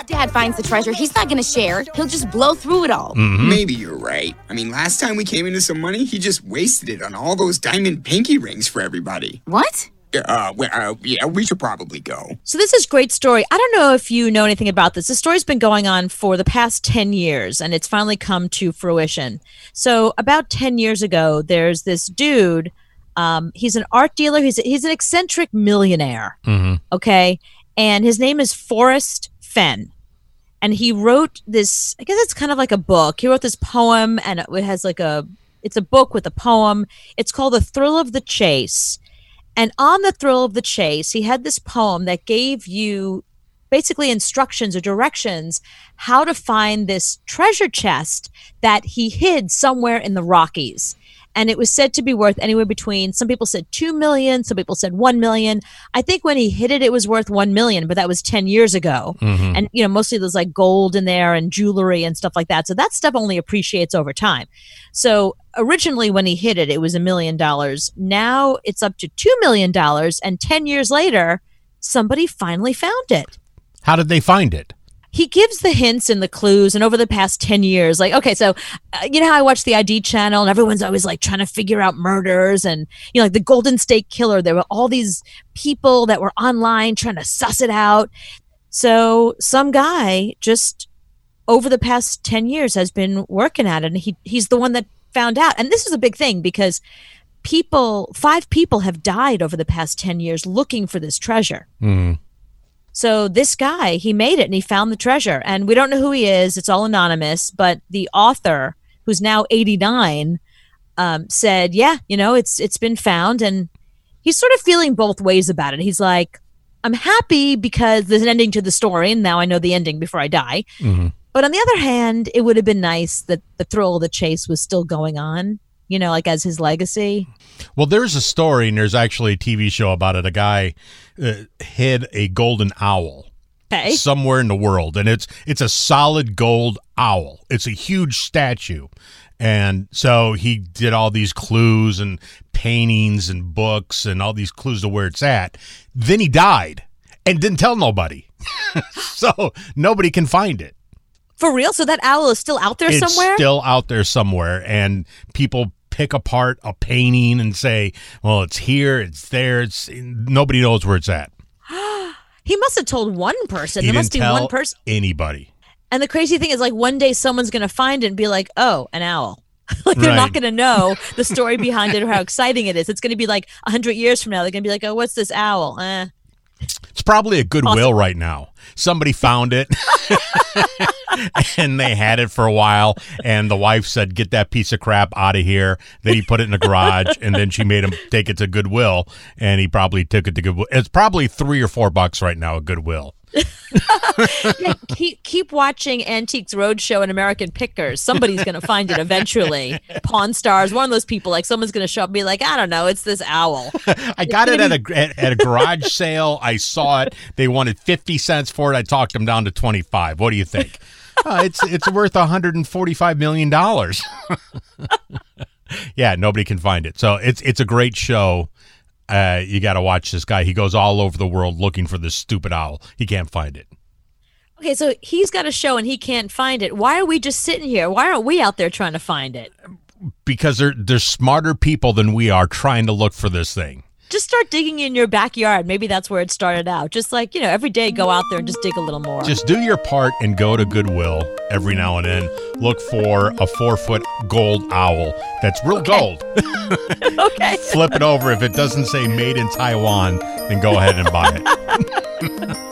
if Dad finds the treasure, he's not gonna share. He'll just blow through it all. Maybe you're right. I mean, last time we came into some money, he just wasted it on all those diamond pinky rings for everybody. What? Uh, well, uh, yeah, we should probably go. So this is great story. I don't know if you know anything about this. The story's been going on for the past 10 years and it's finally come to fruition. So about 10 years ago, there's this dude um, he's an art dealer. He's he's an eccentric millionaire. Okay, and his name is Forrest Fenn, and he wrote this. I guess it's kind of like a book. He wrote this poem, and it has like a. It's a book with a poem. It's called "The Thrill of the Chase," and on the thrill of the chase, he had this poem that gave you basically instructions or directions how to find this treasure chest that he hid somewhere in the Rockies and it was said to be worth anywhere between some people said 2 million some people said 1 million. I think when he hit it it was worth 1 million but that was 10 years ago. Mm-hmm. And you know mostly there's like gold in there and jewelry and stuff like that. So that stuff only appreciates over time. So originally when he hit it it was a million dollars. Now it's up to 2 million dollars and 10 years later somebody finally found it. How did they find it? He gives the hints and the clues and over the past 10 years like okay so uh, you know how i watch the id channel and everyone's always like trying to figure out murders and you know like the golden state killer there were all these people that were online trying to suss it out. So some guy just over the past 10 years has been working at it and he he's the one that found out. And this is a big thing because people five people have died over the past 10 years looking for this treasure so this guy, he made it and he found the treasure. And we don't know who he is. It's all anonymous. But the author, who's now 89, um, said, "Yeah, you know, it's it's been found." And he's sort of feeling both ways about it. He's like, "I'm happy because there's an ending to the story, and now I know the ending before I die." But on the other hand, it would have been nice that the thrill of the chase was still going on. You know, like as his legacy. Well, there's a story, and there's actually a TV show about it. A guy uh, hid a golden owl Okay. somewhere in the world, and it's it's a solid gold owl. It's a huge statue, and so he did all these clues and paintings and books and all these clues to where it's at. Then he died and didn't tell nobody, so nobody can find it. For real? So that owl is still out there it's somewhere? still out there somewhere and people pick apart a painting and say well it's here it's there it's nobody knows where it's at he must have told one person. he there must be one person. anybody And the crazy thing is, like, one day someone's going to find it and be like, oh, an owl. like, they're Right. not going to know the story behind it or how exciting it is. It's going to be like a 100 years from now. They're going to be like, oh, what's this owl? Eh. it's probably a goodwill right now somebody found it and they had it for a while and the wife said get that piece of crap out of here. Then he put it in the garage and then she made him take it to goodwill and he probably took it to goodwill. It's probably three or four bucks right now at goodwill Yeah, keep, keep watching Antiques Roadshow and American Pickers. Somebody's going to find it eventually. Pawn Stars, one of those people, like, someone's going to show up and be like, I don't know, it's this owl. I got it at a at, at a garage sale. I saw it. They wanted fifty cents for it. I talked them down to twenty five. What do you think? Uh, it's it's worth one hundred and forty five million dollars. yeah, nobody can find it. So it's it's a great show. Uh, you got to watch this guy. He goes all over the world looking for this stupid owl. He can't find it. Okay, so he's got a show and he can't find it. Why are we just sitting here? Why aren't we out there trying to find it? Because they're they're smarter people than we are trying to look for this thing. Just start digging in your backyard. Maybe that's where it started out. Just like, you know, every day go out there and just dig a little more. Just do your part and go to Goodwill every now and then. Look for a four foot gold owl that's real gold. okay. Flip it over. If it doesn't say made in Taiwan, then go ahead and buy it.